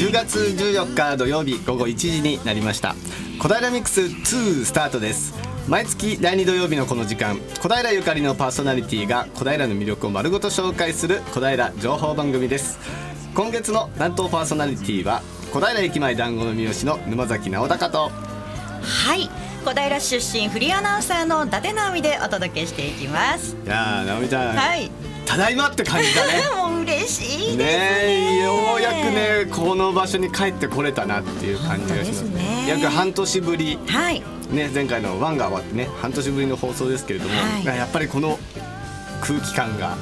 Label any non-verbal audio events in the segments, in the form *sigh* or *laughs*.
10月14日土曜日午後1時になりました。小平ミックス2スタートです。毎月第2土曜日のこの時間小平ゆかりのパーソナリティが小平の魅力を丸ごと紹介する小平情報番組です。今月の担当パーソナリティは小平駅前団子の三好の沼崎直隆と。はい。小平出身フリーアナウンサーの伊達直美でお届けしていきます。いやー直美ちゃん、はいただいまって感じだね。*laughs* もう嬉しいね。ねえようやくねこの場所に帰ってこれたなっていう感じがします。ね。約半年ぶり。はい。ね前回のワンが終わってね半年ぶりの放送ですけれども、はい。やっぱりこの空気感が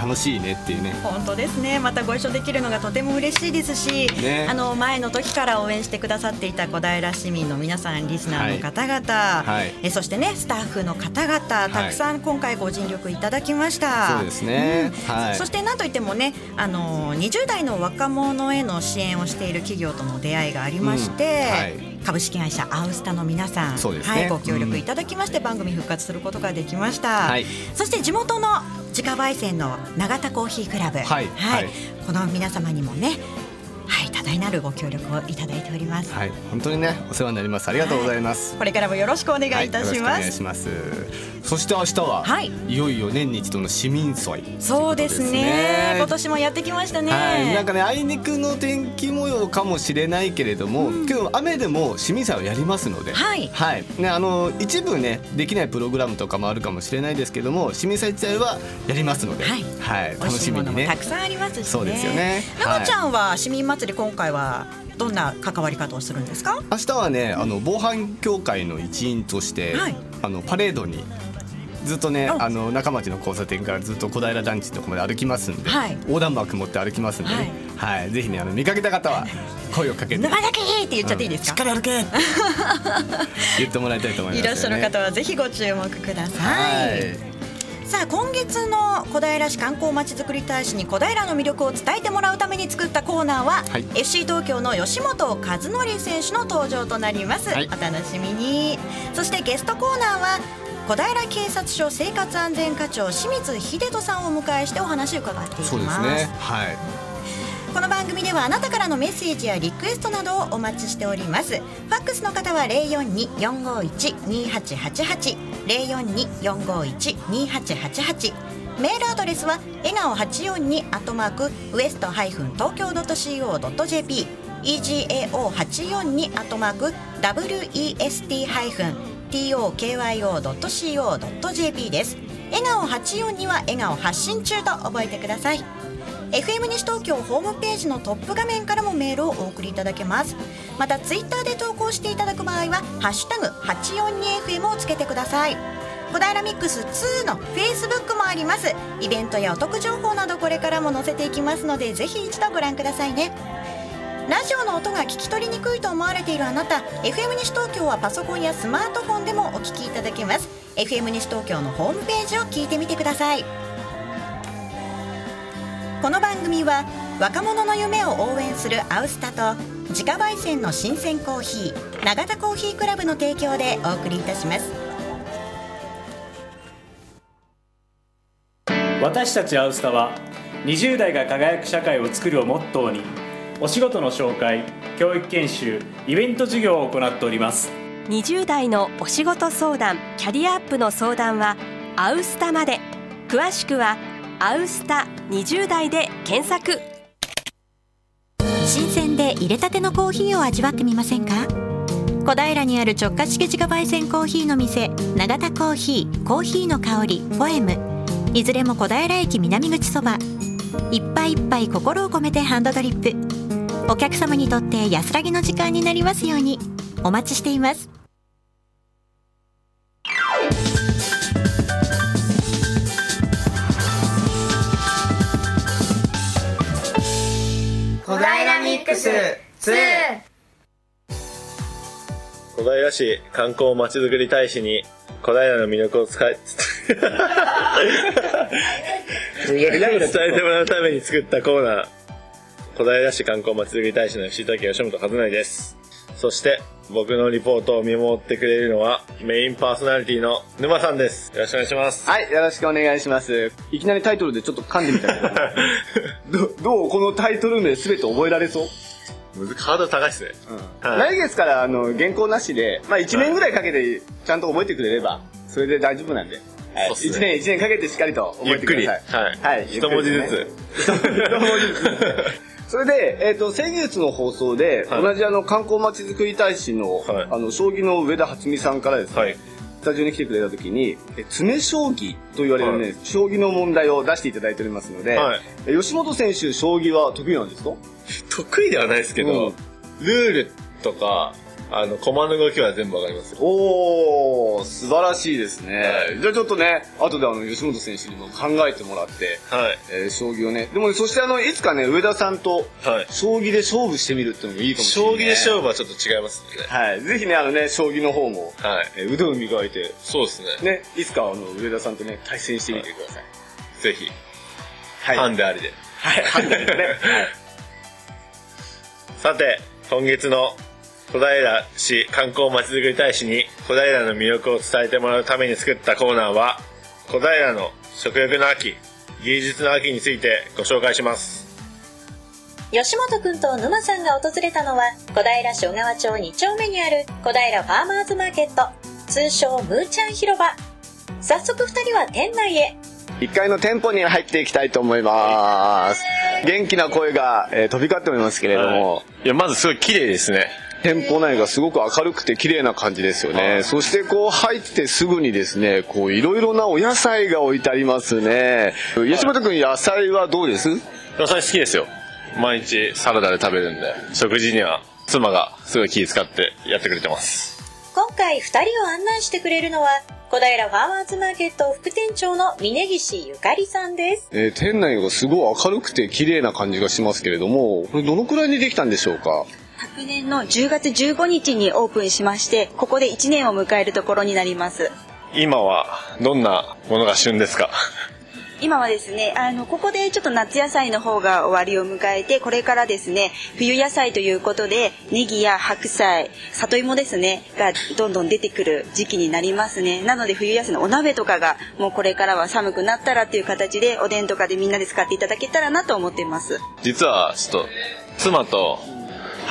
楽しいねっていうね。本当ですね。またご一緒できるのがとても嬉しいですし、ね。あの前の時から応援してくださっていた小平市民の皆さんリスナーの方々、はい。えそしてねスタッフの方々たくさん今回ご尽力いただきました、そうですね。うん。はい。そしてなんといってもねあの20代の若者への支援をしている企業との出会いがありまして、うん。はい株式会社アウスタの皆さん、ね。はい、ご協力いただきまして、番組復活することができました、はい。そして地元の自家焙煎の永田コーヒークラブ、はい。はい。この皆様にもね、はい、多大なるご協力をいただいております。はい本当にねお世話になります。ありがとうございます、これからもよろしくお願いいたしはよろくおます。願いします。そして明日は、はい。いよいよ年に一度の市民祭。そうですね。今年もやってきましたね。はい、なんかねあいにくの天気模様かもしれないけれども、今日雨でも市民祭をやりますので、はい。ねあの一部ねできないプログラムとかもあるかもしれないですけども市民祭自体はやりますので、はい。美楽味しいもしみにねたくさんありますしね。そうですよね。なこちゃんは市民祭り今回はどんな関わり方をするんですか？明日はねあの防犯協会の一員として、はい。あのパレードにずっとねお。あの中町の交差点からずっと小平団地のとこまで歩きますんで、はい。横断幕持って歩きますんでね、はい。ぜひねあの見かけた方は声をかけて沼だけって言っちゃっていいですか？しっかり歩け。*laughs* 言ってもらいたいと思います、いらっしゃる方はぜひご注目ください。はいさあ今月の小平市観光まちづくり大使に小平の魅力を伝えてもらうために作ったコーナーは、はい。FC 東京の吉本和則選手の登場となります、はい。お楽しみに。そしてゲストコーナーは小平警察署生活安全課長清水秀人さんをお迎えしてお話を伺っていきます。そうですね。はいこの番組ではあなたからのメッセージやリクエストなどをお待ちしております。ファックスの方は042-451-2888 042-451-2888メールアドレスは笑顔842アットマークウエストハイフン東京 .co.jp egao842 アットマーク west ハイフン tokyo.co.jp です。笑顔842は笑顔発信中と覚えてください。FM 西東京ホームページのトップ画面からもメールをお送りいただけます。またツイッターで投稿していただく場合は「ハッシュタグ #842FM」をつけてください。小平ミックス2の Facebook もあります。イベントやお得情報などこれからも載せていきますのでぜひ一度ご覧くださいね。ラジオの音が聞き取りにくいと思われているあなた FM 西東京はパソコンやスマートフォンでもお聞きいただけます。FM 西東京のホームページを聞いてみてください。この番組は若者の夢を応援するアウスタと自家焙煎の新鮮コーヒー永田コーヒークラブの提供でお送りいたします。私たちアウスタは20代が輝く社会を作るをモットーにお仕事の紹介教育研修イベント事業を行っております。20代のお仕事相談キャリアアップの相談はアウスタまで。詳しくは「アウスタ20代」で検索。新鮮で入れたてのコーヒーを味わってみませんか？小平にある直轄式自家焙煎コーヒーの店永田コーヒーコーヒーの香りポエム。いずれも小平駅南口そば。いっぱいいっぱい心を込めてハンドドリップ。お客様にとって安らぎの時間になりますように。お待ちしています。小平ミックス2小平市観光まちづくり大使に小平の魅力を使い *laughs* 伝えてもらうために作ったコーナー。小平市観光まちづくり大使の吉竹吉本和成ですそして僕のリポートを見守ってくれるのはメインパーソナリティの沼さんです。よろしくお願いします。はい、よろしくお願いします。いきなりタイトルでちょっと噛んでみたけど、*laughs* どどうこのタイトル名すべて覚えられそう？むずハードル高いですね。はい。来月からあの原稿なしで、まあ、1年ぐらいかけてちゃんと覚えてくれればそれで大丈夫なんで、はい。ね。1年1年かけてしっかりと覚えてください。ゆっくり。はい。一文字ずつ。*laughs* 一文字ずつそれで、えっと先月の放送で、はい。同じあの観光まちづくり大使の,、はい。あの将棋の上田初美さんからですね、はい。スタジオに来てくれた時にえ詰将棋と言われるね、はい。将棋の問題を出していただいておりますので、はい。え吉本選手将棋は得意なんですか？得意ではないですけど、うん。ルールとか、あの、駒の動きは全部わかりますよ。おー素晴らしいですね、はいじゃあちょっとね後であの吉本選手にも考えてもらって、はい。えー将棋をねでもそしてあのいつかね上田さんとはい。将棋で勝負してみるっていうのもいいかもしれない、将棋で勝負はちょっと違いますね。はいぜひねあのね将棋の方も、はい。えー腕を磨いてそうですね。ねいつかあの上田さんとね対戦してみてくださいぜひ、はいハンでありで。はいハンデですね、*laughs* はいさて、今月の小平市観光まちづくり大使に小平の魅力を伝えてもらうために作ったコーナーは、小平の食欲の秋、芸術の秋についてご紹介します。吉本くんと沼さんが訪れたのは小平市小川町2丁目にある小平ファーマーズマーケット。通称ムーちゃん広場。早速2人は店内へ。1階の店舗に入っていきたいと思います。元気な声が、えー飛び交っておりますけれども、いや、まずすごい綺麗ですね。店舗内がすごく明るくて綺麗な感じですよね。そしてこう入ってすぐにですね、こういろいろなお野菜が置いてありますね。吉本くん野菜はどうです？野菜好きですよ。毎日サラダで食べるんで、食事には妻がすごい気遣ってやってくれてます。今回2人を案内してくれるのは小平ファーマーズマーケット副店長の峯岸ゆかりさんですえー店内がすごい明るくて綺麗な感じがしますけれども、これどのくらいにできたんでしょうか？昨年の10月15日にオープンしましてここで1年を迎えるところになります。今はどんなものが旬ですか？今はですねあのここでちょっと夏野菜の方が終わりを迎えてこれからですね冬野菜ということでネギや白菜里芋ですねがどんどん出てくる時期になりますね。なので冬野菜のお鍋とかがもうこれからは寒くなったらっていう形でおでんとかでみんなで使っていただけたらなと思っています。実はちょっと妻と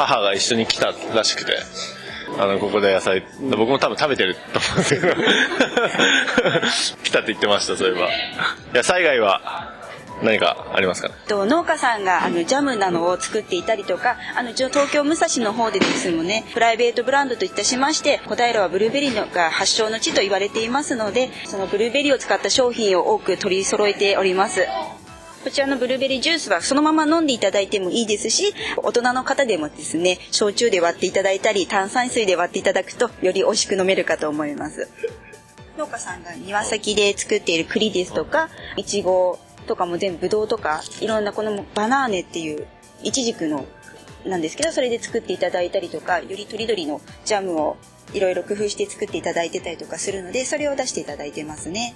母が一緒に来たらしくてあのここで野菜僕も多分食べてると思うんですけど。*laughs* 来たって言ってましたそういえば。野菜以外は何かありますかね？と農家さんがあのジャムなのを作っていたりとかあの一応東京武蔵の方でですもねプライベートブランドといたしまして小平はブルーベリーのが発祥の地と言われていますのでそのブルーベリーを使った商品を多く取り揃えております。こちらのブルーベリージュースはそのまま飲んでいただいてもいいですし大人の方でもですね焼酎で割っていただいたり炭酸水で割っていただくとより美味しく飲めるかと思います。農家さんが庭先で作っている栗ですとかいちごとかも全部ぶどうとかいろんなこのバナーネっていうイチジクのなんですけどそれで作っていただいたりとかよりとりどりのジャムをいろいろ工夫して作っていただいてたりとかするのでそれを出していただいてますね。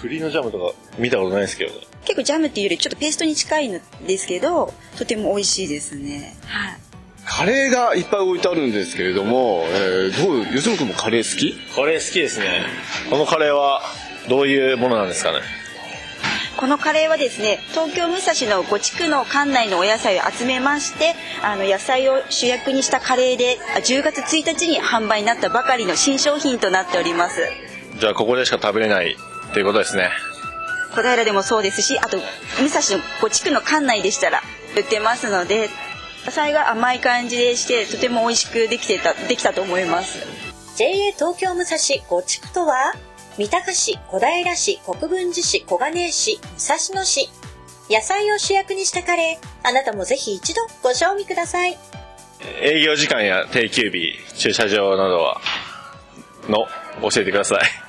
栗のジャムとか見たことないですけどね。結構ジャムっていうよりちょっとペーストに近いんですけどとても美味しいですね。はい。カレーがいっぱい置いてあるんですけれども、えーどう吉本くんもカレー好き？カレー好きですね。このカレーはどういうものなんですかね？このカレーはですね東京武蔵の5地区の館内のお野菜を集めましてあの野菜を主役にしたカレーであ10月1日に販売になったばかりの新商品となっております。じゃあここでしか食べれないっていうことですね。小平でもそうですしあと武蔵の5地区の館内でしたら売ってますので野菜が甘い感じでしてとても美味しくできてたできたと思います。JA 東京武蔵5地区とは三鷹市、小平市、国分寺市、小金井市、武蔵野市。野菜を主役にしたカレーあなたもぜひ一度ご賞味ください。営業時間や定休日駐車場などはの教えてください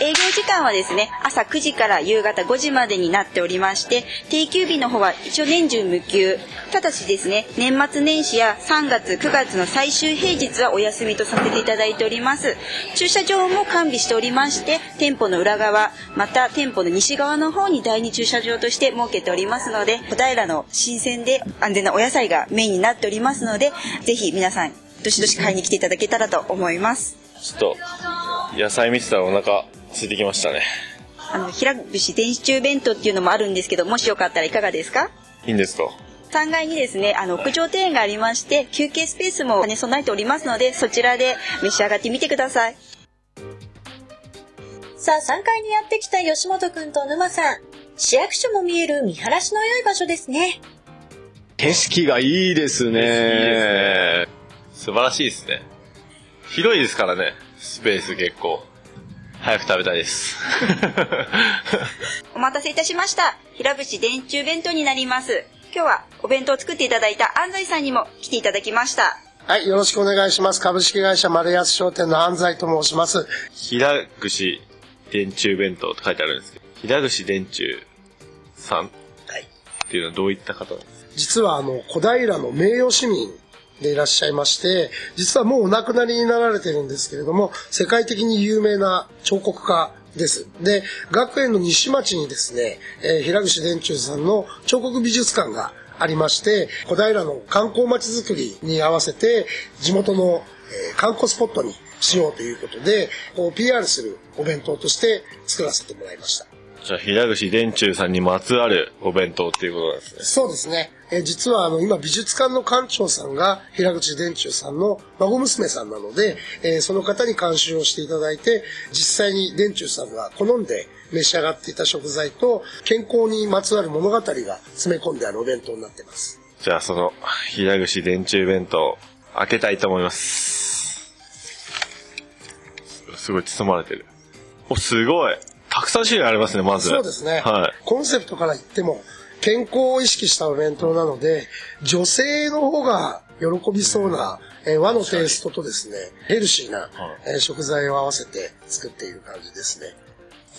営業時間はですね朝9時から夕方5時までになっておりまして定休日の方は一応年中無休。ただしですね年末年始や3月9月の最終平日はお休みとさせていただいております。駐車場も完備しておりまして店舗の裏側また店舗の西側の方に第二駐車場として設けておりますので小平の新鮮で安全なお野菜がメインになっておりますのでぜひ皆さんどしどし買いに来ていただけたらと思います。ちょっと野菜見てたらお腹空いてきましたねあの、平節電子中弁当っていうのもあるんですけど、もしよかったらいかがですか？いいんですと3階にですね、あの、屋上庭園がありまして、休憩スペースも兼ね備えておりますので、そちらで召し上がってみてください。さあ、3階にやってきた吉本くんと沼さん。市役所も見える見晴らしの良い場所ですね。景色がいいですね。素晴らしいですね。広いですからね、スペース結構。早く食べたいです。*laughs* お待たせいたしました。平淵電柱弁当になります。今日はお弁当を作っていただいた安西さんにも来ていただきました。はい、よろしくお願いします。株式会社丸安商店の安西と申します。平串電柱弁当と書いてあるんですけど、平串電柱さんっていうのはどういった方なんですか？実はあの、小平の名誉市民でいらっしゃいまして、実はもうお亡くなりになられてるんですけれども、世界的に有名な彫刻家です。で、学園の西町にですね、えー、平口伝中さんの彫刻美術館がありまして、小平の観光町づくりに合わせて、地元の、えー、観光スポットにしようということで、こう PR するお弁当として作らせてもらいました。じゃあ、平口伝中さんにまつわるお弁当っていうことなんですね。そうですね。え実はあの今美術館の館長さんが平口伝中さんの孫娘さんなので、えその方に監修をしていただいて実際に伝中さんが好んで召し上がっていた食材と健康にまつわる物語が詰め込んであるお弁当になっています。じゃあその平口伝中弁当開けたいと思います。すごい包まれてる。おすごい。たくさん種類ありますねまず。そうですね、はい、コンセプトから言っても健康を意識したお弁当なので、女性の方が喜びそうな、えー、和のテイストとですね、ヘルシーな、えー、食材を合わせて作っている感じですね。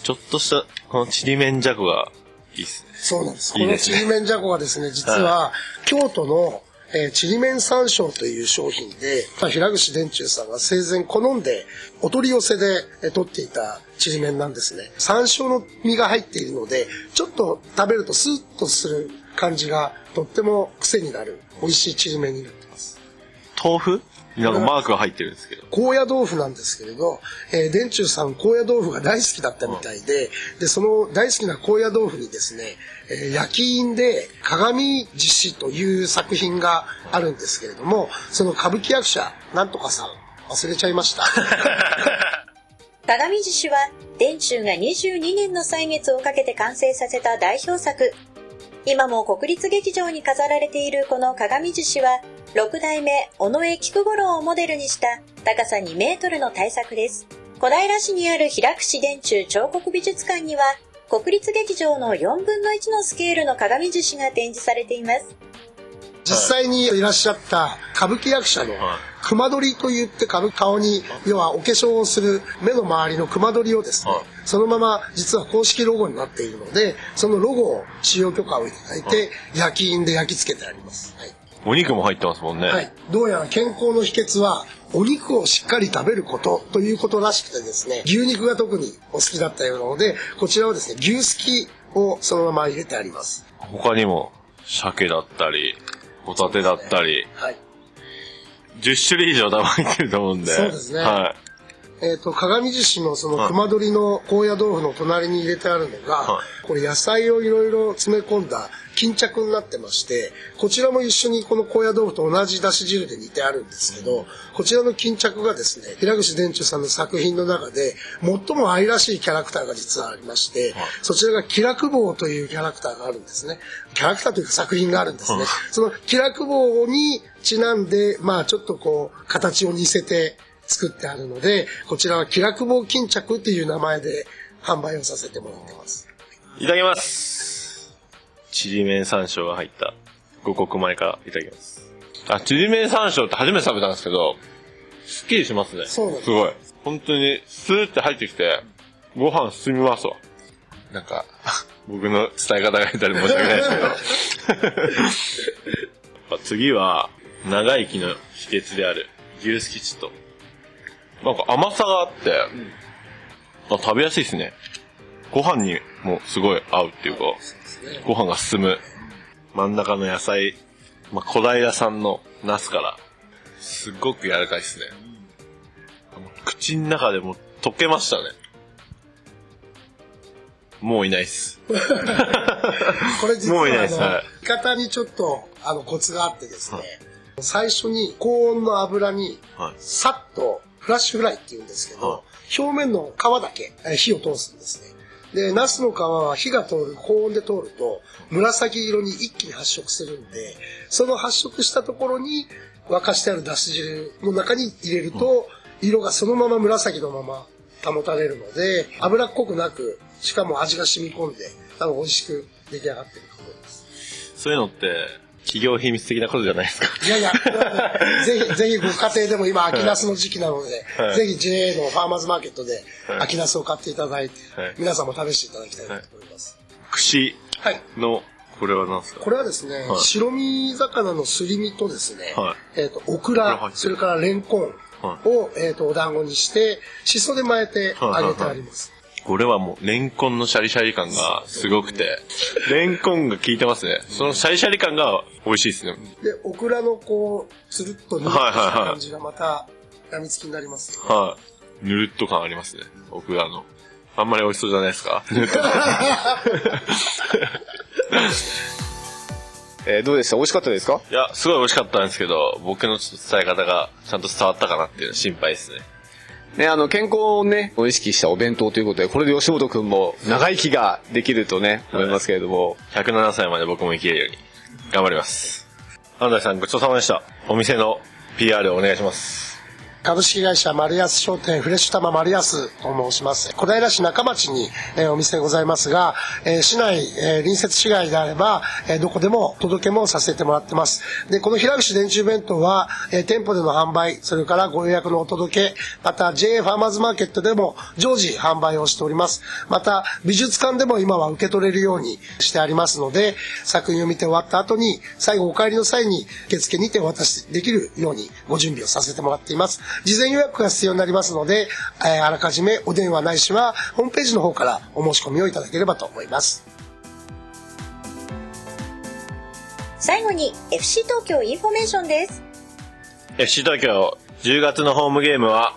ちょっとした、このちりめんじゃこがいいですね。そうなんです。このちりめんじゃこがですね、実は、京都のえー、ちりめん山椒という商品で、まあ、平口伝中さんが生前好んでお取り寄せで、えー、取っていたちりめんなんですね。山椒の実が入っているので、ちょっと食べるとスーッとする感じがとっても癖になる美味しいちりめんになってます。豆腐？なんかマークが入ってるんですけど。高野豆腐なんですけれど、えー、電柱さん高野豆腐が大好きだったみたいで、で、その大好きな高野豆腐にですね、えー、焼き印で鏡獅子という作品があるんですけれども、その歌舞伎役者、なんとかさん、忘れちゃいました。鏡獅子は、電柱が22年の歳月をかけて完成させた代表作。今も国立劇場に飾られているこの鏡獅子は、6代目尾上菊五郎をモデルにした高さ2メートルの大作です。小平市にある平口電柱彫刻美術館には、国立劇場の4分の1のスケールの鏡獅子が展示されています。実際にいらっしゃった歌舞伎役者の熊取りといって顔に要はお化粧をする目の周りの熊取りをですねそのまま実は公式ロゴになっているのでそのロゴを使用許可をいただいて焼き印で焼き付けてあります、はいお肉も入ってますもんね。はい。どうやら健康の秘訣は、お肉をしっかり食べることということらしくてですね、牛肉が特にお好きだったようなので、こちらはですね、牛すきをそのまま入れてあります。他にも、鮭だったり、ホタテだったり、はい。10種類以上多分入ってると思うんで。そうですね。はい。えっ、ー、と、鏡獅子のその熊取の高野豆腐の隣に入れてあるのが、はい、これ野菜をいろいろ詰め込んだ巾着になってまして、こちらも一緒にこの高野豆腐と同じだし汁で煮てあるんですけど、こちらの巾着がですね、平口伝中さんの作品の中で、最も愛らしいキャラクターが実はありまして、はい、そちらが気楽棒というキャラクターがあるんですね。キャラクターというか作品があるんですね。その気楽棒にちなんで、まあちょっとこう、形を似せて、作ってあるので、こちらは気楽棒巾着っていう名前で販売をさせてもらってます。いただきます。ちりめん山椒が入った五穀米からいただきます。あ、ちりめん山椒って初めて食べたんですけど、すっきりしますね。そうです。すごい。本当にスーって入ってきて、ご飯進みますわ。なんか、*laughs* 僕の伝え方が下手で申し訳ないですけど。*laughs* 次は、長生きの秘訣である牛すきちとなんか甘さがあって、あ食べやすいですね。ご飯にもすごい合うっていうか、ご飯が進む。真ん中の野菜、まあ、小平さんのナスから、すっごく柔らかいですね。口の中でも溶けましたね。もういないっす。*laughs* これ実はもういないですはい見方にちょっとあのコツがあってですね、最初に高温の油にはいさっとフラッシュフライっていうんですけど、は表面の皮だけえー火を通すんですね。で、ナスの皮は火が通る、高温で通ると、紫色に一気に発色するんで、その発色したところに沸かしてあるだし汁の中に入れると、色がそのまま紫のまま保たれるので、脂っこくなく、しかも味が染み込んで、多分美味しく出来上がってると思います。そういうのって、企業秘密的なことじゃないですか。いやいや、*laughs* ぜひ、ぜひご家庭でも今、秋ナスの時期なので、はい。ぜひ JA のファーマーズマーケットではい。秋ナスを買っていただいて、はい。皆さんも試していただきたいなと思います。串はい。の、これは何ですか？これはですね、はい。白身魚のすり身とですね、はえっ、と、オクラ、る。それからレンコンを、えっ、と、お団子にして、しそで巻いて揚げてあります。これはもう、レンコンのシャリシャリ感がすごくて、レンコンが効いてますね。そのシャリシャリ感が美味しいですね。で、オクラのこう、つるっとぬるっとした感じがまた、やみつきになります。はい。ぬるっと感ありますね。奥側の。あんまり美味しそうじゃないですか？*laughs* えーどうでした？美味しかったですか？いや、すごい美味しかったんですけど、僕のちょっと伝え方がちゃんと伝わったかなっていうの心配ですね。ね、あの、健康をね、意識したお弁当ということで、これで吉本くんも長生きができるとね、思いますけれども、107歳まで僕も生きれるように頑張ります。安西さんごちそうさまでした。お店の PR をお願いします。株式会社丸安商店フレッシュ玉丸安と申します。小平市中町に、えお店ございますが、え市内、え隣接市街であれば、えどこでも届けもさせてもらってます。で、この平口電柱弁当は、え店舗での販売、それからご予約のお届け、また JA ファーマーズマーケットでも常時販売をしております。また、美術館でも今は受け取れるようにしてありますので、作品を見て終わった後に、最後お帰りの際に受付にてお渡しできるようにご準備をさせてもらっています。事前予約が必要になりますので、えーあらかじめお電話ないしは、ホームページの方からお申し込みをいただければと思います。最後に FC 東京インフォメーションです。FC 東京10月のホームゲームは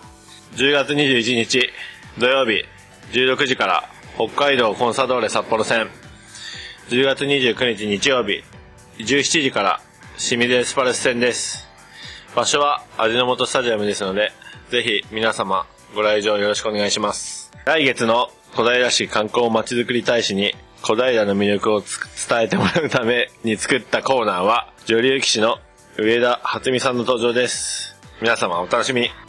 10月21日土曜日16時から北海道コンサドーレ札幌戦10月29日日曜日17時から清水エスパルス戦です場所は味の素スタジアムですのでぜひ皆様ご来場よろしくお願いします。来月の小平市観光まちづくり大使に小平の魅力を伝えてもらうために作ったコーナーは女流騎士の上田初美さんの登場です。皆様お楽しみに。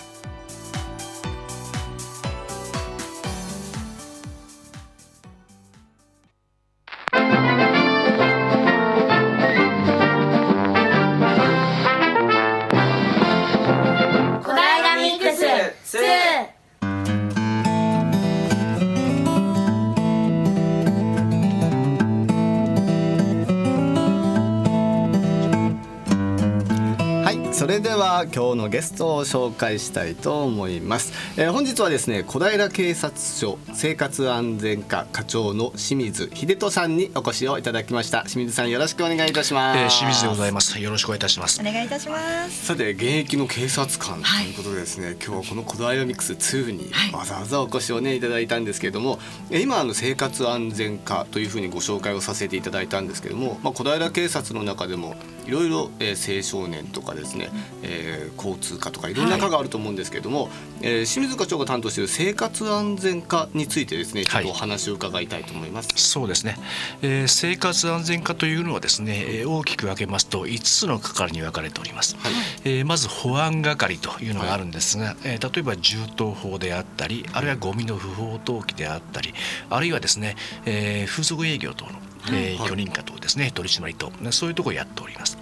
今日のゲストを紹介したいと思います。えー本日はですね、小平警察署生活安全課課長の清水秀人さんにお越しをいただきました。清水さんよろしくお願いいたします。えー清水でございます。よろしくお願いいたしますお。願いいたしますさて現役の警察官ということでですね、今日はこの「小平ミックス2」にわざわざお越しをねいただいたんですけれどもえ今あの生活安全課というふうにご紹介をさせていただいたんですけども、まあ、小平警察の中でもいろいろ、えー青少年とかですね、えー交通課とかいろんな課があると思うんですけども、えー清水課長が担当している生活安全課についてですねちょっとお話を伺いたいと思います。そうですね、えー生活安全課というのはですね、えー大きく分けますと5つの係に分かれております、えーまず保安係というのがあるんですが、えー例えば銃刀法であったりあるいはゴミの不法投棄であったりあるいはですね、えー風俗営業等のえー許認可等ですね取り締まり等ねそういうところをやっております、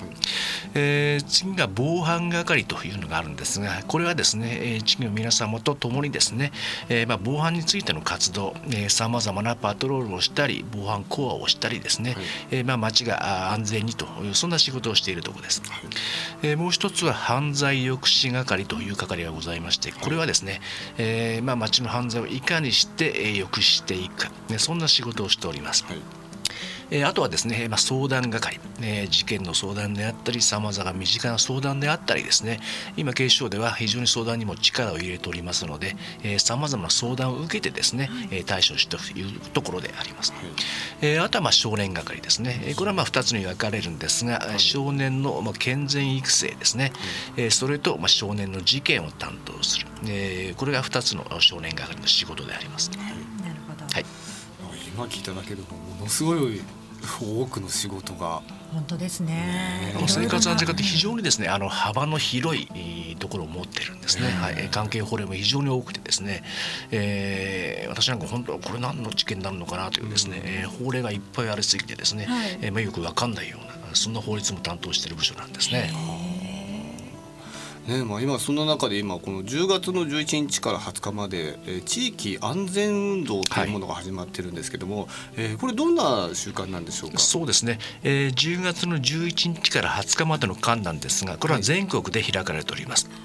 えー次が防犯係というのがあるんですがこれはですね、えー地域の皆様と共にですね、えーまあ、防犯についての活動さまざまなパトロールをしたり防犯コアをしたりですね、えーまあ、街が安全にというそんな仕事をしているところです、えーもう一つは犯罪抑止係という係がございましてこれはですね、えーまあ、街の犯罪をいかにしてえー抑止していくか、ね、そんな仕事をしております、えー、あとはですね、まあ、相談係、えー、事件の相談であったりさまざまな身近な相談であったりですね今警視庁では非常に相談にも力を入れておりますのでさまざまな相談を受けてですね、はい、対処してというところであります、はい、えー、あとはまあ少年係ですね。これはまあ2つに分かれるんですが、はい、少年のまあ健全育成ですね、えー、それとまあ少年の事件を担当する、えー、これが2つの少年係の仕事であります、今聞いただけでもものすごい多くの仕事が。本当ですね。生活安全課って非常にですね、あの幅の広いところを持ってるんですね。はい、関係法令も非常に多くてですね、えー、私なんか本当これ何の事件になるのかなというですね、うん、法令がいっぱいありすぎてですね、はい、えー、まあよくわかんないようなそんな法律も担当している部署なんですね。ねまあ、今そんな中で今この10月の11日から20日まで、えー、地域安全運動というものが始まってるんですけども、はい、えー、これどんな習慣なんでしょうか？そうですね、えー、10月の11日から20日までの間なんですがこれは全国で開かれております、はい、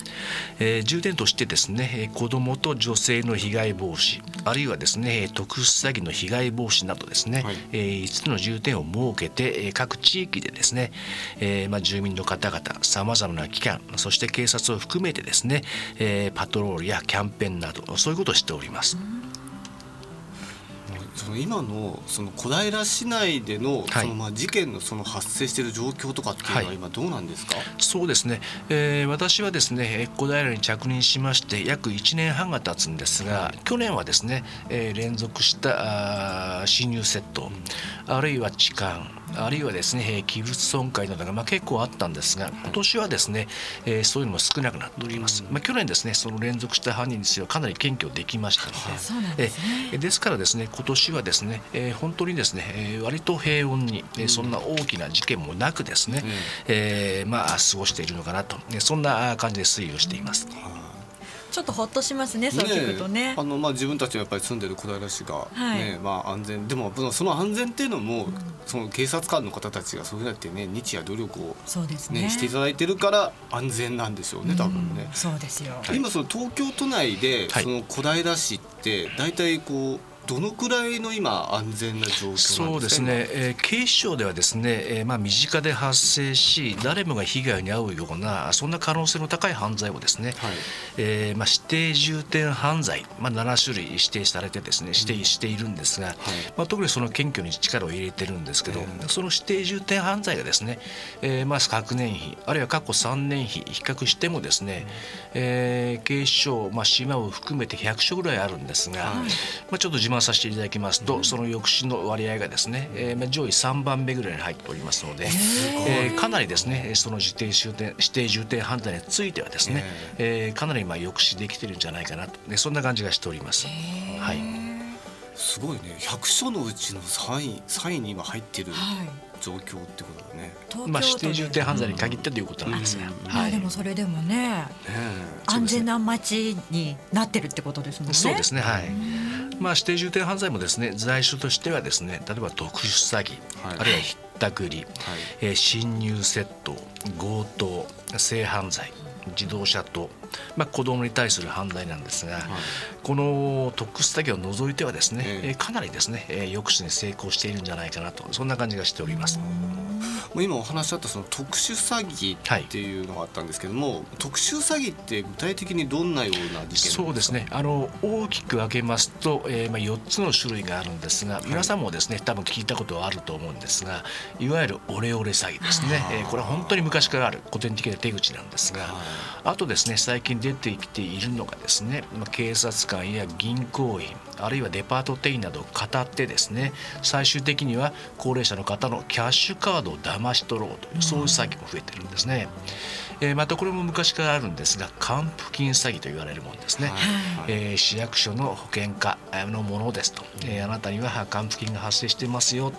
えー、重点としてですね子どもと女性の被害防止あるいはですね特殊詐欺の被害防止などですね、はい、えー、5つの重点を設けて各地域でですね、えーまあ、住民の方々さまざまな機関そして警察を含めてですね、えー、パトロールやキャンペーンなどそういうことをしております。その今のその小平市内でのそのまあ事件のその発生している状況とかっていうのは今どうなんですか、はい、そうですね、えー、私はですね小平に着任しまして約1年半が経つんですが、はい、去年はですね、えー、連続したあ侵入窃盗、うん、あるいは痴漢あるいはですね器物損壊などがまあ結構あったんですが今年はですね、えー、そういうのも少なくなっております、まあ、去年ですねその連続した犯人についてはかなり検挙できましたので、はい、えですからですね今年はですね、えー、本当にですね、えー、割と平穏に、えー、そんな大きな事件もなくですね、うん、えー、まあ過ごしているのかなとそんな感じで推移をしています。ちょっとほっとしますねそう聞くとね。あの、まあ、自分たちがやっぱり住んでる小平市がね、はい、まあ、安全でもその安全っていうのも、うん、その警察官の方たちがそういうふうやってね日夜努力を、そうですね、していただいてるから安全なんでしょうね多分ね、うん、そうですよ。今その東京都内で、その小平市って大体こうどのくらいの今安全な状況そうですね、えー、警視庁ではですね、えー、まあ身近で発生し誰もが被害に遭うようなそんな可能性の高い犯罪をですね、はい、えー、まあ指定重点犯罪、まあ、7種類指定されてですね指定しているんですが、うん、まあ、特にその検挙に力を入れてるんですけど、その指定重点犯罪がですね、えー、まあ昨年比あるいは過去3年比比較してもですね、えー、警視庁、まあ、島を含めて100所ぐらいあるんですが、はい、まあ、ちょっと自慢させていただきますと、その抑止の割合がですね、えー、上位3番目ぐらいに入っておりますので、えー、かなりですねその指定重点指定重点判断についてはですね、えー、かなりまあ抑止できてるんじゃないかなと、ね、そんな感じがしております。はい。すごいね100所のうちの3位3位に今入ってる、はい状況ってことだね。まあ指定重点犯罪に限ったということなんですが、うんはい、でもそれでもね、ね安全な街になってるってことですもんね。そうですね。はい。まあ指定重点犯罪もですね、在所としてはですね、例えば特殊詐欺、はい、あるいはひったくり、はい、えー、侵入窃盗、強盗、性犯罪。自動車と、まあ、子どもに対する犯罪なんですが、はい、この特殊詐欺を除いてはですね、えー、かなりですね、えー、抑止に成功しているんじゃないかなとそんな感じがしております。今お話しあったその特殊詐欺っていうのがあったんですけども、はい、特殊詐欺って具体的にどんなような事件そうですね。あの大きく分けますと、えーまあ、4つの種類があるんですが、皆さんもですね多分聞いたことはあると思うんですがいわゆるオレオレ詐欺ですね、えー、これは本当に昔からある古典的な手口なんですが、あとですね最近出てきているのがですね、まあ、警察官や銀行員あるいはデパート店員などを語ってですね最終的には高齢者の方のキャッシュカードを騙し取ろうというそういう詐欺も増えてるんですね。えー、またこれも昔からあるんですが還付金詐欺と言われるものですね、はい、えー、市役所の保険課のものですと、えー、あなたには還付金が発生していますよ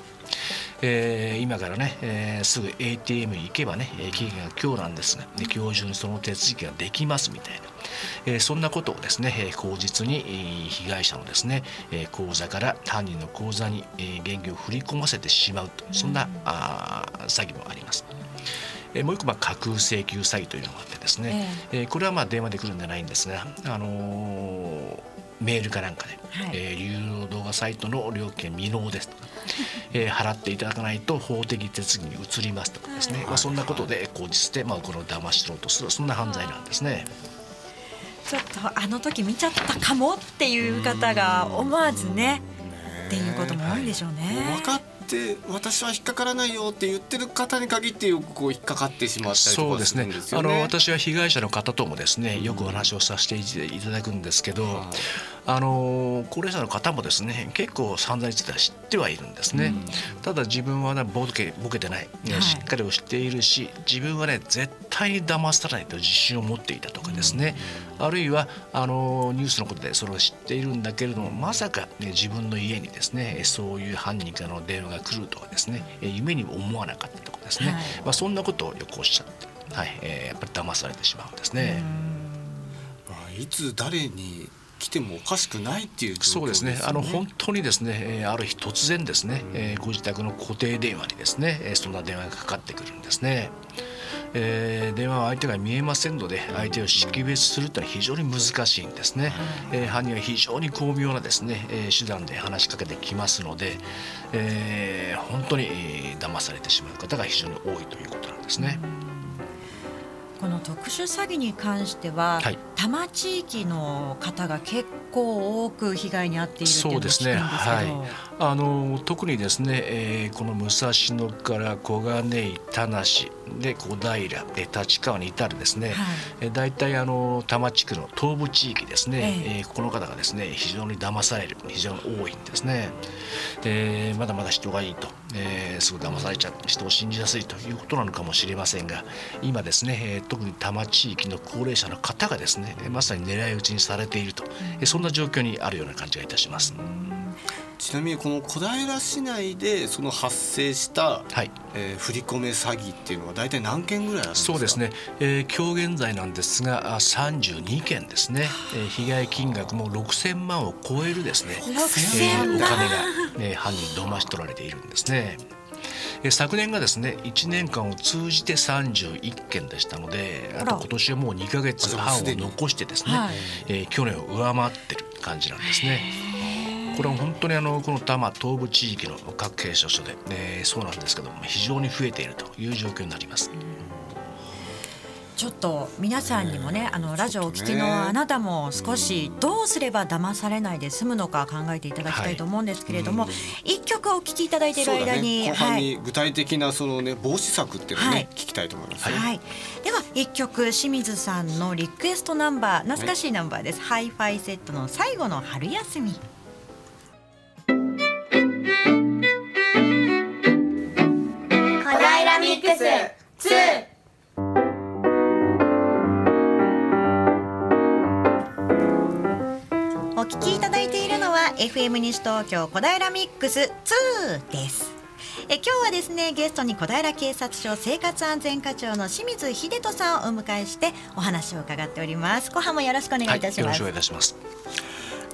えー、今からね、えー、すぐ ATM に行けばね期限が今日なんですが、ね、今日中にその手続きができますみたいな、えー、そんなことをですね、え口実に被害者のですね、え口座から犯人の口座に、え現金を振り込ませてしまうとそんなあ詐欺もあります。えもう一個まあ架空請求詐欺というのがあってですね、えー、これはまあ電話で来るんじゃないんですが、あのーメールかなんかで、はい、えー、有料動画サイトの料金未納ですとか、*laughs* えー、払っていただかないと法的手続きに移りますとかですね、はい、まあ、そんなことで口実して、まあ、この騙し取ろうとするそんな犯罪なんですね。ちょっとあの時見ちゃったかもっていう方が思わずねっていうことも多いんでしょうね。分かって私は引っかからないよって言ってる方に限ってよくこう引っかかってしまったりとかするんですよね。そうですね。あの私は被害者の方ともですねよくお話をさせていただくんですけど、あの高齢者の方もですね結構散々については知ってはいるんですね、うん、ただ自分はねボケボケてない、はい、しっかりを知っているし自分はね絶対に騙さないと自信を持っていたとかですね、うん、あるいはあのニュースのことでそれを知っているんだけれどもまさか、ね、自分の家にですねそういう犯人からの電話が来るとかですね夢にも思わなかったとかですね、はい、まあ、そんなことをよくおっしゃって、はいえー、やっぱり騙されてしまうんですね。まあ、いつ誰に来てもおかしくないっていう、ね、そうですね。あの本当にですねある日突然ですね、えー、ご自宅の固定電話にですねそんな電話がかかってくるんですね。えー、電話は相手が見えませんので相手を識別するというのは非常に難しいんですね、えー、犯人は非常に巧妙なですね、えー、手段で話しかけてきますので、えー、本当に、えー、騙されてしまう方が非常に多いということなんですね。この特殊詐欺に関しては、はい、多摩地域の方が結構多く被害に遭っているそうですね。はい。あの特にですね、えー、この武蔵野から小金井、田無で小平、で立川に至るですね、はい、え大体あの多摩地区の東部地域ですね、えー、えー、この方がですね非常に騙される非常に多いんですね。でまだまだ人がいいと、えー、すぐ騙されちゃう人を信じやすいということなのかもしれませんが今ですね、えー、特に多摩地域の高齢者の方がですねまさに狙い撃ちにされていると、うん、そんな状況にあるような感じがいたします。ちなみにこの小平市内でその発生した、はい。えー、振り込め詐欺っていうのは大体何件ぐらいあるんですか？そうですね、えー、今日現在なんですが32件ですね、えー、被害金額も6000万を超えるですね、えー、お金が、えー、犯人騙し取られているんですね。昨年がですね1年間を通じて31件でしたのであと今年はもう2か月半を残してですね、はい、えー、去年を上回ってる感じなんですね。これは本当にあのこの多摩東部地域の各警察署で、えー、そうなんですけども非常に増えているという状況になります。ちょっと皆さんにもねあのラジオをお聞きのあなたも少しどうすれば騙されないで済むのか考えていただきたいと思うんですけれども、一曲お聞きいただいている間に、ね、後半に具体的なそのね防止策っていうのをね、はい、聞きたいと思います、ね、はい、では一曲清水さんのリクエストナンバー懐かしいナンバーです、ハイファイセットの最後の春休み。FM 西東京小平ミックス2です。え今日はですねゲストに小平警察署生活安全課長の清水秀人さんをお迎えしてお話を伺っております。後半もよろしくお願いいたします、はい、よろしくお願いいたします。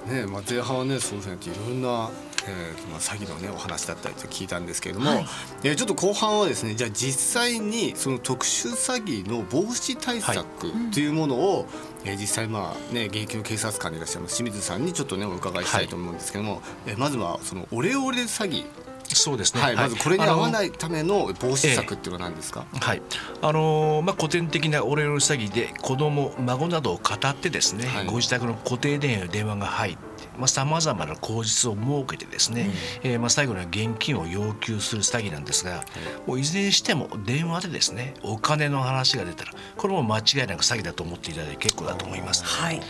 ねまあ前半はねそうですねいろんなえーまあ、詐欺の、ね、お話だったりと聞いたんですけれども、はい、えー、ちょっと後半はですねじゃあ実際にその特殊詐欺の防止対策とい。うものを、はい、えー、実際まあね現役の警察官でいらっしゃいます清水さんにちょっとねお伺いしたいと思うんですけども、はい、えー、まずはそのオレオレ詐欺。そうですね、はい、まずこれに合わないための防止策っていうのは何ですか、はい、あのー、まあ、古典的なオレオレ詐欺で子供孫などを語ってですね、はい、ご自宅の固定電話電話が入ってさまざ、まな口実を設けてですね、うん、えー、まあ、最後には現金を要求する詐欺なんですが、もういずれにしても電話でですねお金の話が出たらこれも間違いなく詐欺だと思っていただいて結構だと思います。はい、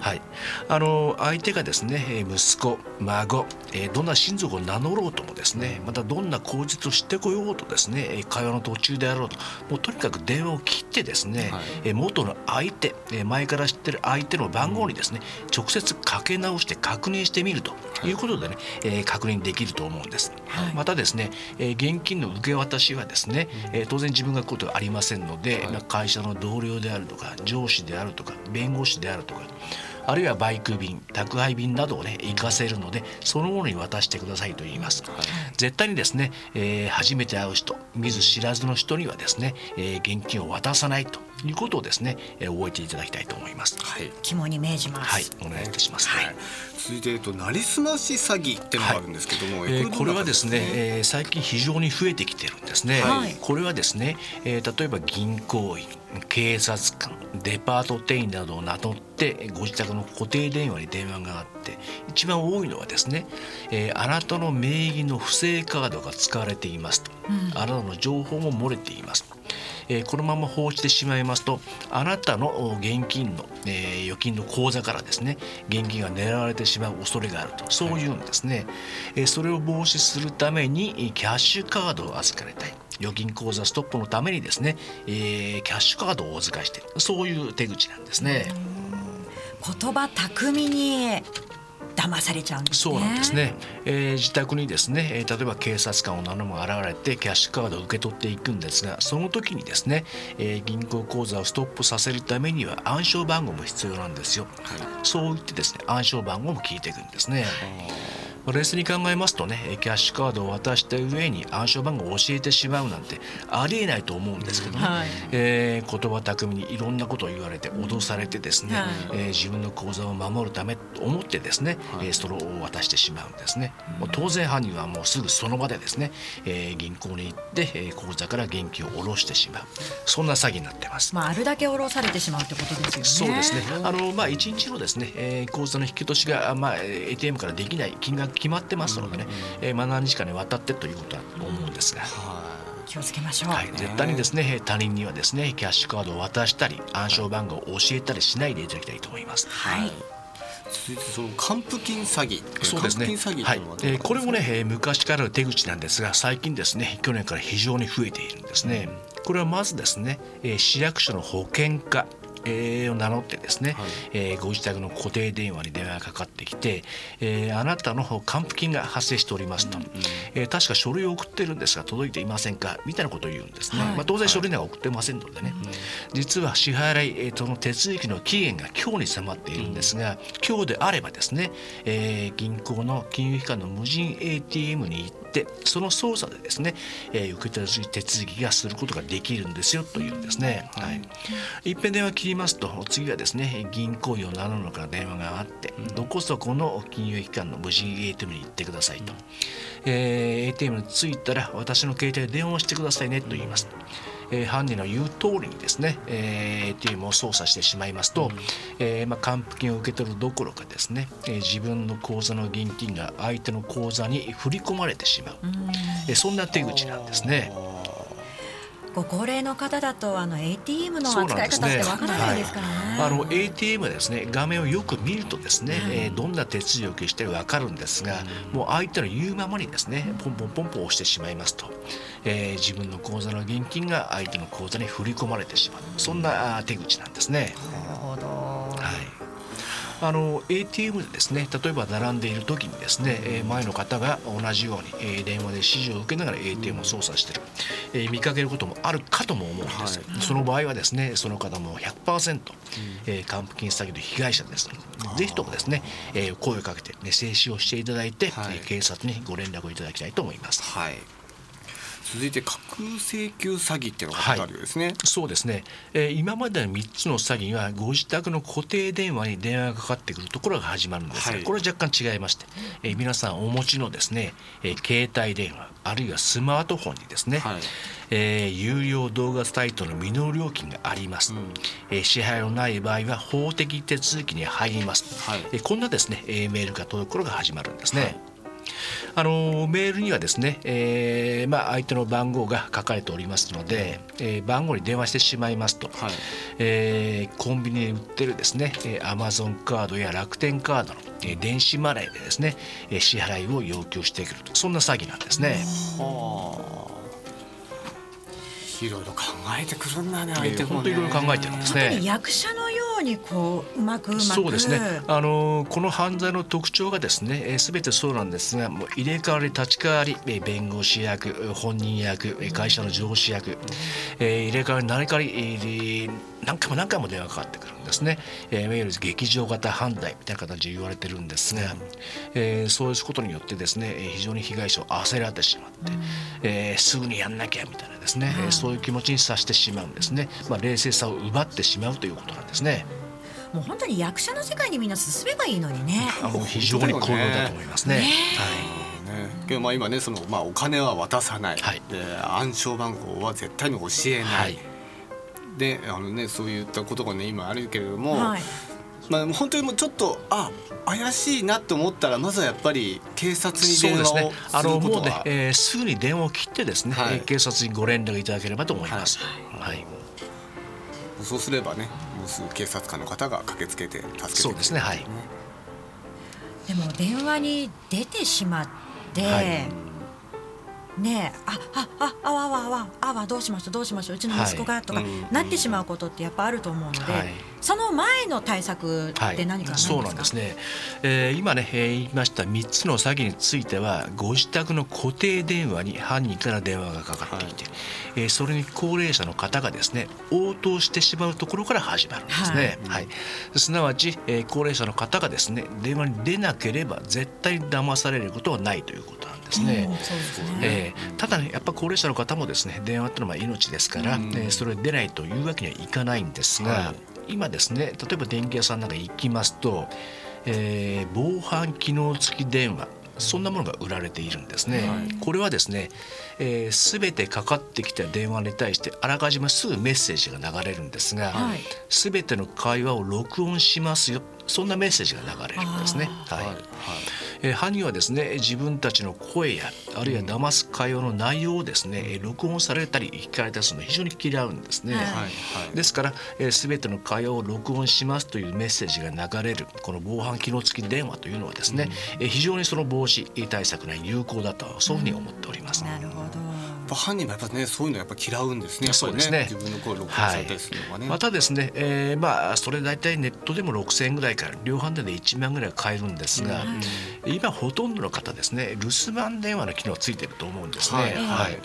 はい、あの相手がですね息子孫、えー、どんな親族を名乗ろうともですねまたどんな口実を知ってこようとですね会話の途中であろうともうとにかく電話を切ってですね、はい、元の相手前から知ってる相手の番号にですね直接かけ直して確認してみるとい。うことでね、はい、えー、確認できると思うんです。はい、またですね、えー、現金の受け渡しはですね、えー、当然自分が行くことはありませんので、はい、会社の同僚であるとか上司であるとか弁護士であるとかあるいはバイク便宅配便などをね行かせるのでそのものに渡してくださいと言います、はい、絶対にですね、えー、初めて会う人見ず知らずの人にはですね、えー、現金を渡さないということをですね、えー、覚えていただきたいと思います。はい、肝に銘じます。はい、お願いいたします。はい、続いてえっとなりすまし詐欺ってのがあるんですけども、はい、えー、これはですね、えー、最近非常に増えてきてるんですね。はい、これはですね、えー、例えば銀行員警察官デパート店員などを名乗ってご自宅の固定電話に電話があって一番多いのはですね、えー、あなたの名義の不正カードが使われていますと、うん、あなたの情報も漏れていますえー、このまま放置してしまいますとあなたの現金の、えー、預金の口座からですね現金が狙われてしまう恐れがあると。そういうんですね、はい、えー、それを防止するためにキャッシュカードを預かりたい。預金口座ストップのためにですね、えー、キャッシュカードをお預かりしている。そういう手口なんですね。言葉巧みに騙されちゃうんです、ね、そうなんですね、えー、自宅にですね、えー、例えば警察官を名乗るも現れてキャッシュカードを受け取っていくんですがその時にですね、えー、銀行口座をストップさせるためには暗証番号も必要なんですよ、はい、そう言ってですね暗証番号も聞いていくんですね。冷静に考えますとねキャッシュカードを渡した上に暗証番号を教えてしまうなんてありえないと思うんですけども、はい、えー、言葉巧みにいろんなことを言われて脅されてですね、はい、えー、自分の口座を守るためと思ってですね、はい、それを渡してしまうんですね、もう当然犯人はもうすぐその場でですね、えー、銀行に行って、えー、口座から現金を下ろしてしまう。そんな詐欺になってます、まあ、あるだけ下ろされてしまうってことですよね。そうですね。あの、まあ、1日のですね、えー、口座の引き落としが、まあ、ATM からできない金額決まってますのでね、えー、まあ、何日かにわたってということだと思うんですが。気をつけましょう、はい、絶対にですね他人にはですねキャッシュカードを渡したり暗証番号を教えたりしないでいただきたいと思います。はい続いてその還付金詐欺。そうですね。はい、えー、これもね、えー、昔からの手口なんですが最近ですね去年から非常に増えているんですね、これはまずですね、えー、市役所の保険課えー、を名乗ってですね、はい、えー、ご自宅の固定電話に電話がかかってきて、えー、あなたの還付金が発生しておりますと、うんうん、えー、確か書類を送ってるんですが届いていませんかみたいなことを言うんですね、はい、まあ、当然書類には送ってませんのでね、はい、実は支払い、えー、その手続きの期限が今日に迫っているんですが、うん、今日であればですね、えー、銀行の金融機関の無人 ATM に行ってってその操作でですね、えー、受け取り手続きがすることができるんですよというんですね。はい、一遍電話切りますと次はですね銀行員を名乗るのから電話があって、どこそこの金融機関の無人 ATM に行ってくださいと、えー、ATM に着いたら私の携帯で電話してくださいねと言います。えー、犯人の言う通りにですね、えー、ATM を操作してしまいますと、うん、えー、まあ、還付金を受け取るどころかですね、えー、自分の口座の現金が相手の口座に振り込まれてしまう、うん、えー、そんな手口なんですね。ご高齢の方だとあの ATM の扱い方ってわからないですからね。ねはい、あの ATM ですね画面をよく見るとですね、はい、えー、どんな手続きをしてわかるんですが、もう相手の言うままにですねポンポンポンポン押してしまいますと、えー、自分の口座の現金が相手の口座に振り込まれてしまう。そんな手口なんですね。あの ATM でですね例えば並んでいる時にですね、え前の方が同じように、え電話で指示を受けながら ATM を操作している、え見かけることもあるかとも思うんです、はい、その場合はですねその方も100%、え還付金詐欺の被害者ですぜひともですね、え声をかけて、ね、静止をしていただいて、はい、警察にご連絡をいただきたいと思います。はい続いて架空請求詐欺っていうのがあるようですね、はい、そうですね、えー、今までの3つの詐欺はご自宅の固定電話に電話がかかってくるところが始まるんですが、はい、これは若干違いまして、えー、皆さんお持ちのですね、えー、携帯電話あるいはスマートフォンにですね、はい、えー、有料動画サイトの未納料金があります、うん、えー、支払いのない場合は法的手続きに入ります、はい、えー、こんなですね、えー、メールが届く頃が始まるんですね、あのメールにはですね、えーまあ、相手の番号が書かれておりますので、えー、番号に電話してしまいますと、はい。えー、コンビニで売ってるですねアマゾンカードや楽天カードの、えー、電子マネーでですね支払いを要求してくると。そんな詐欺なんですね。はあ。いろいろ考えてくるんだね相手も、ね、本当いろいろ考えてるんですね役者のようにこううまくうまく。そうですね。あのこの犯罪の特徴がですねすべてそうなんですがもう入れ替わり立ち替わり弁護士役本人役会社の上司役、えー、入れ替わり何かり代わり何回も何回も電話かかってくるんですね、えー、いわゆる劇場型犯罪みたいな形で言われてるんですが、えー、そういうことによってですね非常に被害者を焦られてしまって、えー、すぐにやんなきゃみたいなですね、はい、そういう気持ちにさせてしまうんですね、まあ、冷静さを奪ってしまうということなんですね。もう本当に役者の世界にみんな進めばいいのにね。あの非常に好能だと思いますね。ねはい。ね、けどまあ今ねそのまあお金は渡さない、はい、で暗証番号は絶対に教えない、はい、であのねそういったことがね今あるけれども、はい、まあ本当にもうちょっとあ怪しいなと思ったらまずはやっぱり警察に電話をすることは、ね、ね、えー、すぐに電話を切ってですね、はい、警察にご連絡いただければと思います。はい、そうすればねすぐ警察官の方が駆けつけて助けてくれる、そうですねはい。でも電話に出てしまって、はいねえああああわあわあわあわどうしましょうどうしましょううちの息子が、とかなってしまうことってやっぱあると思うので、はい、その前の対策って何か、はい、そうなんですね、えー、今ね、えー、言いました3つの詐欺についてはご自宅の固定電話に犯人から電話がかかってきて、はい、えー、それに高齢者の方がですね応答してしまうところから始まるんですね、はい、はい、すなわち、えー、高齢者の方がですね電話に出なければ絶対騙されることはないということですね。えー、ただねやっぱ高齢者の方もですね電話ってのは命ですから、えー、それ出ないというわけにはいかないんですが、はい、今ですね例えば電気屋さんなんか行きますと、えー、防犯機能付き電話そんなものが売られているんですね。はい、これはですね、えー、全てかかってきた電話に対してあらかじめすぐメッセージが流れるんですが、はい、全ての会話を録音しますよそんなメッセージが流れるんですね。はい、はいえー、犯人はですね自分たちの声やあるいは騙す会話の内容をですね、うん、録音されたり聞かれたりするの非常に嫌うんですね、はい、ですから、えー、全ての会話を録音しますというメッセージが流れるこの防犯機能付き電話というのはですね、うん、えー、非常にその防止対策に有効だとそういうふうに思っております。なるほど犯人もやっぱねそういうのやっぱ嫌うんですね。そうですね。自分の声録音されたりするのがね。またですね、えー、まあそれ大体ネットでも6000円ぐらいから量販店で1万ぐらい買えるんですが、うん、今ほとんどの方ですね留守番電話の機能ついてると思うんですね。はい。はい、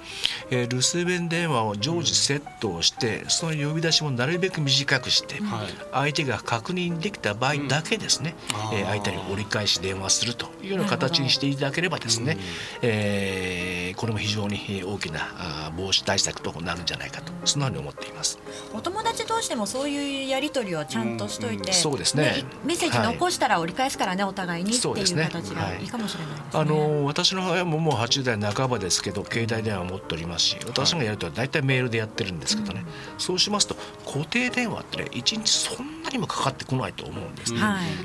えー、留守電電話を常時セットをして、その呼び出しもなるべく短くして、はい、相手が確認できた場合だけですね、うん、えー、相手に折り返し電話するというような形にしていただければですね、うん、えー、これも非常に大きな防止対策となるんじゃないかとそのように思っています。お友達同士でもそういうやり取りをちゃんとしといて、うんうん、そうですね。メッセージ残したら折り返すからね、はい、お互いにっていう形がいいかもしれないね、はい、あの私の親ももう80代半ばですけど携帯電話を持っておりますし私がやると大体メールでやってるんですけどね、はい、そうしますと固定電話ってね1日そんなにもかかってこないと思うんです、ね、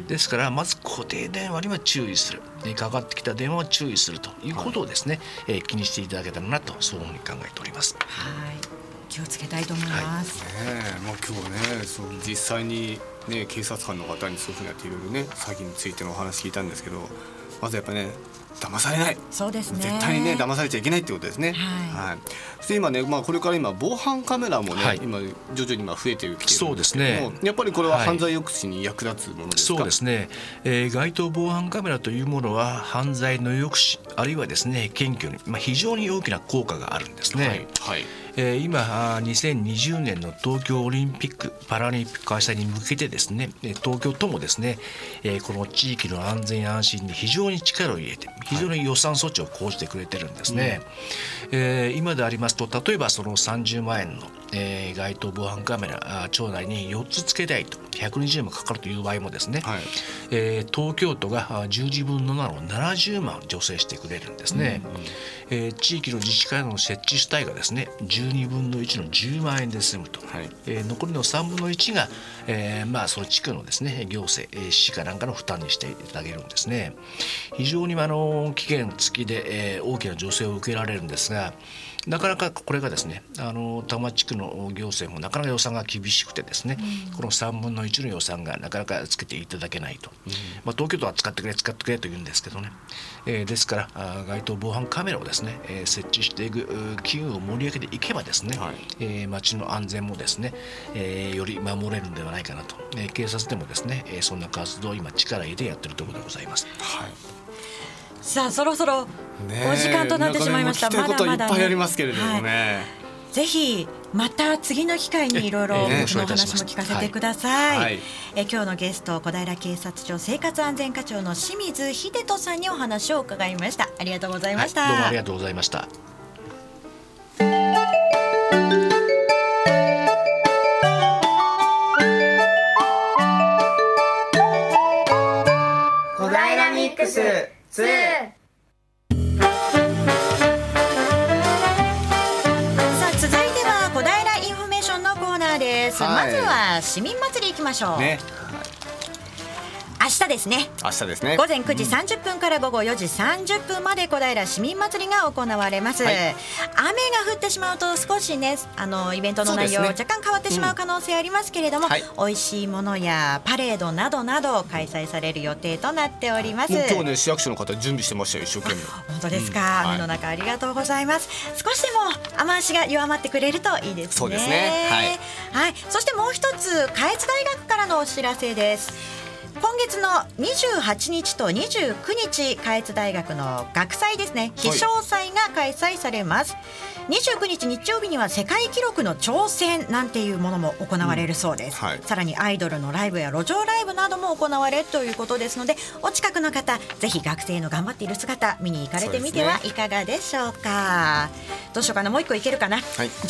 ですからまず固定電話には注意するかかってきた電話は注意するということをですね、はい、えー、気にしていただけたらなとそういうふうに考えております。はい気をつけたいと思います。はい、ねまあ今日ねその実際にね警察官の方にそういうふうにやっていろいろね詐欺についてのお話聞いたんですけどまずやっぱね騙されない。そうですね。絶対にね騙されちゃいけないってことですね。はい、はい、で今ね、まあ、これから今防犯カメラもね、はい、今徐々に今増えてきてるんですそうですね。やっぱりこれは犯罪抑止に役立つものですか、そうですね、えー、街頭防犯カメラというものは犯罪の抑止あるいはですね検挙に、まあ、非常に大きな効果があるんですね。はい、はいえー、今2020年の東京オリンピック・パラリンピック開催に向けてですね東京都もですね、えー、この地域の安全安心に非常に力を入れて非常に予算措置を講じてくれてるんですね、えー、今でありますと例えばその30万円の、えー、街頭防犯カメラ町内に4つつけたいと120万かかるという場合もですね、はい、えー、東京都が10時分の7を70万助成してくれるんですね、うんうん、えー、地域の自治会の設置主体がですね12分の1の10万円で済むと、はい、えー、残りの3分の1が、えー、まあその地区のですね行政、市かなんかの負担にしていただけるんですね。非常にあの期限付きで、えー、大きな助成を受けられるんですがなかなかこれがですねあの多摩地区の行政もなかなか予算が厳しくてですね、うん、この3分の1の予算がなかなかつけていただけないと、うん、まあ、東京都は使ってくれ使ってくれと言うんですけどね、えー、ですからあ街頭防犯カメラをですね、えー、設置していく機運を盛り上げていけばですね、はい、えー、街の安全もですね、えー、より守れるんではないかなと、えー、警察でもですね、えー、そんな活動を今力入れてやってるところでございます。はいさあそろそろお時間となってしまいました。まだまだ、ね、いっぱいありますけれどもね。はいぜひまた次の機会にいろいろええ僕の話も聞かせてください。はいえ今日のゲスト小平警察署生活安全課長の清水秀人さんにお話を伺いました。ありがとうございました。どうもありがとうございました。小平ミックス2さあ続いては小平インフォメーションのコーナーです。はいまずは市民祭り行きましょう。ね明日ですね。明日ですね。午前9時30分から午後4時30分まで小平市民祭りが行われます、はい。雨が降ってしまうと少しねあのイベントの内容、若干変わってしまう可能性ありますけれども、はい。美味しいものやパレードなどなど開催される予定となっております。今日ね市役所の方準備してましたよ一生懸命。本当ですか、うん。はい。雨の中ありがとうございます。少しでも雨足が弱まってくれるといいですね。そうですね。はい。はい、そしてもう一つ下越大学からのお知らせです今月の28日と29日下越大学の学祭ですね。飛翔祭が開催されます、29日日曜日には世界記録の挑戦なんていうものも行われるそうです、うんはい。さらにアイドルのライブや路上ライブなども行われるということですのでお近くの方ぜひ学生の頑張っている姿見に行かれてみてはいかがでしょうか。どうしようかなもう一個いけるかな、はい。11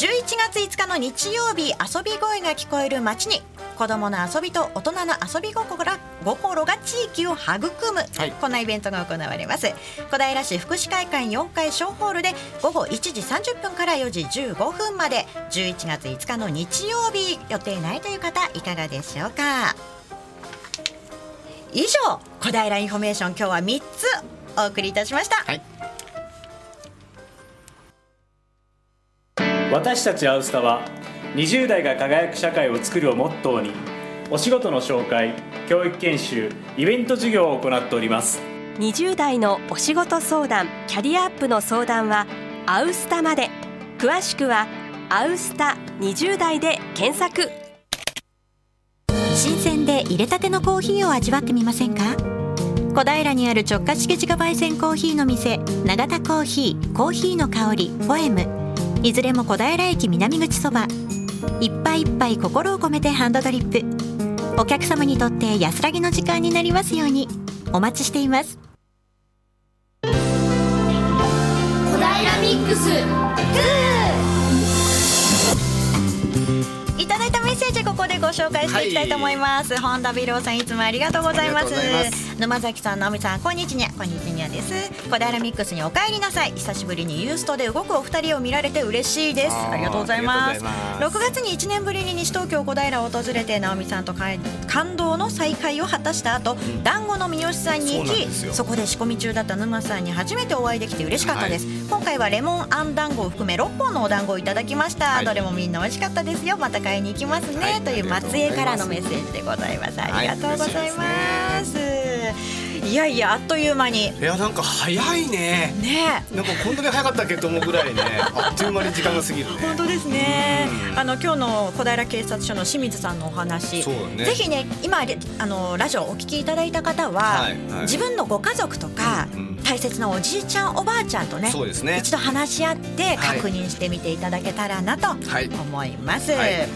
月5日の日曜日遊び声が聞こえる街に子どもの遊びと大人の遊び心が心が地域を育む、はい。こんなイベントが行われます。小平市福祉会館4階小ホールで午後1時30分から4時15分まで。11月5日の日曜日予定ないという方いかがでしょうか。以上小平インフォメーション今日は3つお送りいたしました、はい。私たちアウスタは20代が輝く社会を作るをモットーにお仕事の紹介教育研修イベント事業を行っております。20代のお仕事相談キャリアアップの相談はアウスタまで。詳しくは「アウスタ20代」で検索。新鮮で入れたてのコーヒーを味わってみませんか？小平にある直下式自家焙煎コーヒーの店永田コーヒーコーヒーの香りポエム。いずれも小平駅南口そば。いっぱいいっぱい心を込めてハンドドリップ。お客様にとって安らぎの時間になりますように。お待ちしています。平ミックス。いただいたメッセージここでご紹介していきたいと思います、本田ビローさんいつもありがとうございます沼崎さん直美さんこんにちは。こんにちはです。小平ミックスにお帰りなさい。久しぶりにユーストで動くお二人を見られて嬉しいです。ありがとうございます。ありがとうございます。6月に1年ぶりに西東京小平を訪れて直美さんとか感動の再会を果たした後、団子の三好さんに行きそこで仕込み中だった沼さんに初めてお会いできて嬉しかったです、今回はレモンあん団子を含め6本のお団子をいただきました、はい。どれもみんな美味しかったですよ。また買いに行きますね、はい。という松江からのメッセージでございます。ありがとうございます、いやいやあっという間に。いやなんか早いね。ね。なんかこんなに早かったっけと思うぐらいね。あっという間に時間が過ぎるね。本当ですね。うん。あの今日の小平警察署の清水さんのお話、そうだね。ぜひね今あのラジオお聞きいただいた方は、はいはい。自分のご家族とか、うんうん。大切なおじいちゃんおばあちゃんとねそうですね。一度話し合ってはい。確認してみていただけたらなとはい。思います、はい。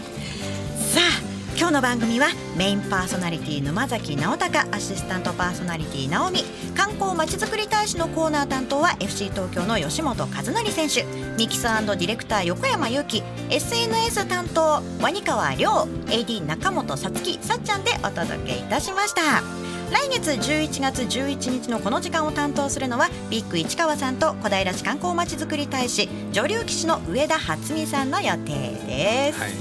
さあ今日の番組はメインパーソナリティ沼崎直隆アシスタントパーソナリティ直美。観光まちづくり大使のコーナー担当は FC 東京の吉本和則選手ミキサーディレクター横山由紀。SNS 担当ワニ川亮 AD 中本さつきさっちゃんでお届けいたしました。来月11月11日のこの時間を担当するのはビッグ市川さんと小平市観光まちづくり大使女流棋士の上田初美さんの予定です、はい。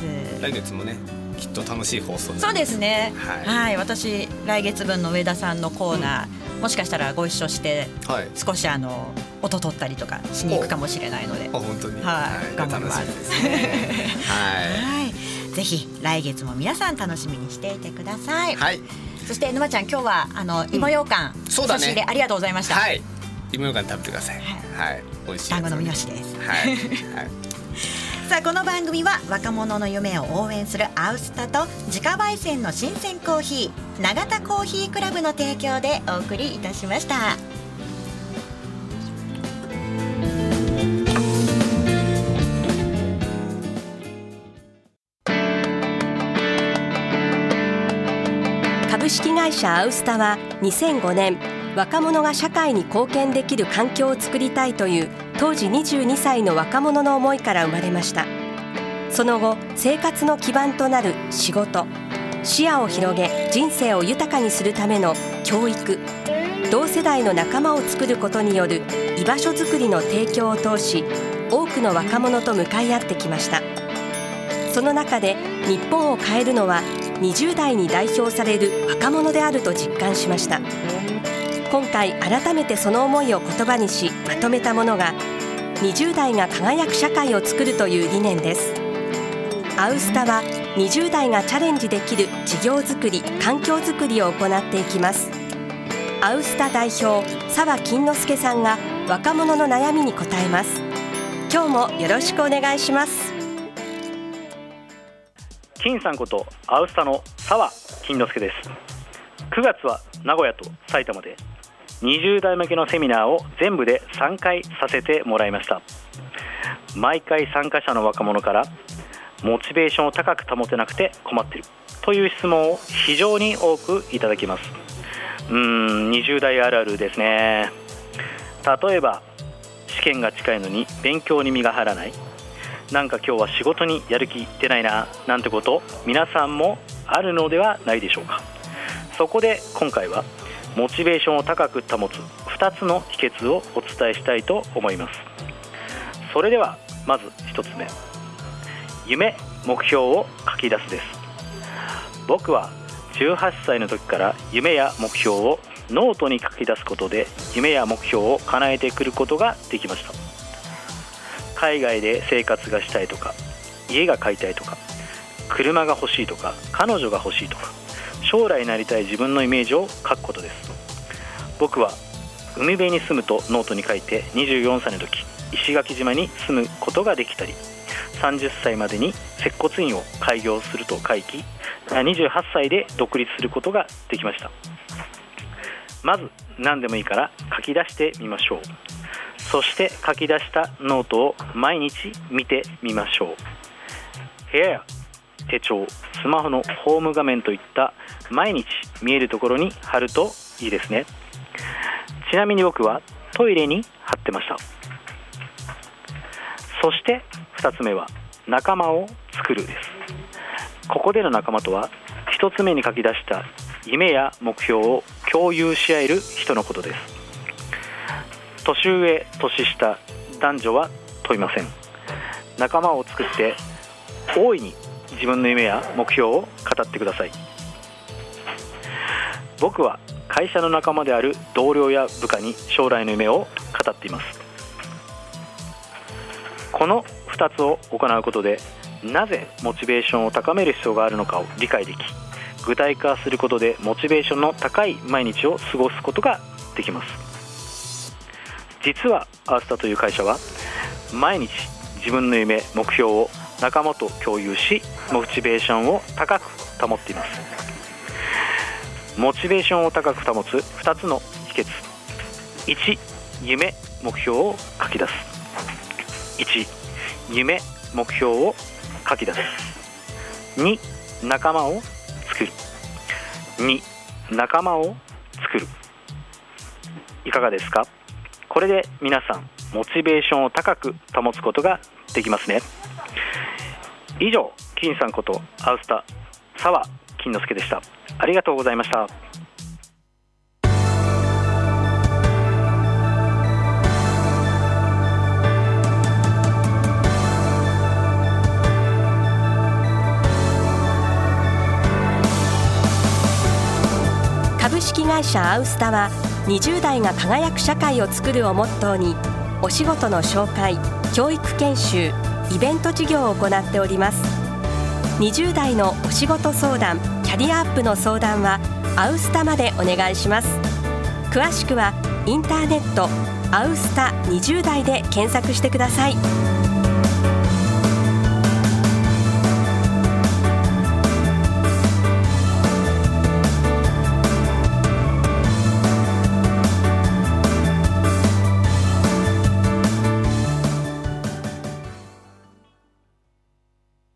来月もねきっと楽しい放送そうですね。は、はい。い私来月分の上田さんのコーナー、もしかしたらご一緒してはい。少しあの音取ったりとかしに行くかもしれないので、あ本当に？はい。頑張ります。楽しみですね。*laughs* はい。はい、ぜひ来月も皆さん楽しみにしていてください。はい。そして沼ちゃん今日はあの芋ようかん、そうだね。ありがとうございました。はい。芋ようかん食べてください。はい。美味しい団子の三好です。はい。はい *laughs* さあこの番組は若者の夢を応援するアウスタと自家焙煎の新鮮コーヒー永田コーヒークラブの提供でお送りいたしました。株式会社アウスタは2005年若者が社会に貢献できる環境を作りたいという当時22歳の若者の思いから生まれました。その後生活の基盤となる仕事視野を広げ人生を豊かにするための教育同世代の仲間を作ることによる居場所づくりの提供を通し多くの若者と向かい合ってきました。その中で日本を変えるのは20代に代表される若者であると実感しました。今回改めてその思いを言葉にしまとめたものが20代が輝く社会を作るという理念です。アウスタは20代がチャレンジできる事業づくり環境づくりを行っていきます。アウスタ代表澤金之助さんが若者の悩みに答えます。今日もよろしくお願いします。金さんことアウスタの澤金之助です。9月は名古屋と埼玉で20代向けのセミナーを全部で3回させてもらいました。毎回参加者の若者からモチベーションを高く保てなくて困ってる。という質問を非常に多くいただきます。うーん20代あるあるですね。例えば試験が近いのに勉強に身が入らない。なんか今日は仕事にやる気出ないななんてこと皆さんもあるのではないでしょうか。そこで今回はモチベーションを高く保つ2つの秘訣をお伝えしたいと思います。それではまず1つ目。夢目標を書き出すです。僕は18歳の時から夢や目標をノートに書き出すことで夢や目標を叶えてくることができました。海外で生活がしたいとか家が買いたいとか車が欲しいとか彼女が欲しいとか将来なりたい自分のイメージを書くことです。僕は海辺に住むとノートに書いて24歳の時石垣島に住むことができたり30歳までに接骨院を開業すると書き28歳で独立することができました。まず何でもいいから書き出してみましょう。そして書き出したノートを毎日見てみましょう。部屋や手帳スマホのホーム画面といった毎日見えるところに貼るといいですね。ちなみに僕はトイレに貼ってました。そして2つ目は仲間を作るです。ここでの仲間とは1つ目に書き出した夢や目標を共有し合える人のことです。年上年下男女は問いません。仲間を作って大いに自分の夢や目標を語ってください。僕は会社の仲間である同僚や部下に将来の夢を語っています。この2つを行うことでなぜモチベーションを高める必要があるのかを理解でき具体化することでモチベーションの高い毎日を過ごすことができます。実はアースタという会社は毎日自分の夢目標を仲間と共有しモチベーションを高く保っています。モチベーションを高く保つ2つの秘訣。1夢目標を書き出す。1夢目標を書き出す。2仲間を作る。2仲間を作る。いかがですか？これで皆さんモチベーションを高く保つことができますね。以上金さんことアウスタ沢金之助でした。ありがとうございました。株式会社アウスタは20代が輝く社会を作るをモットーにお仕事の紹介教育研修イベント事業を行っております。20代のお仕事相談キャリアアップの相談はアウスタまでお願いします。詳しくはインターネットアウスタ20代で検索してください。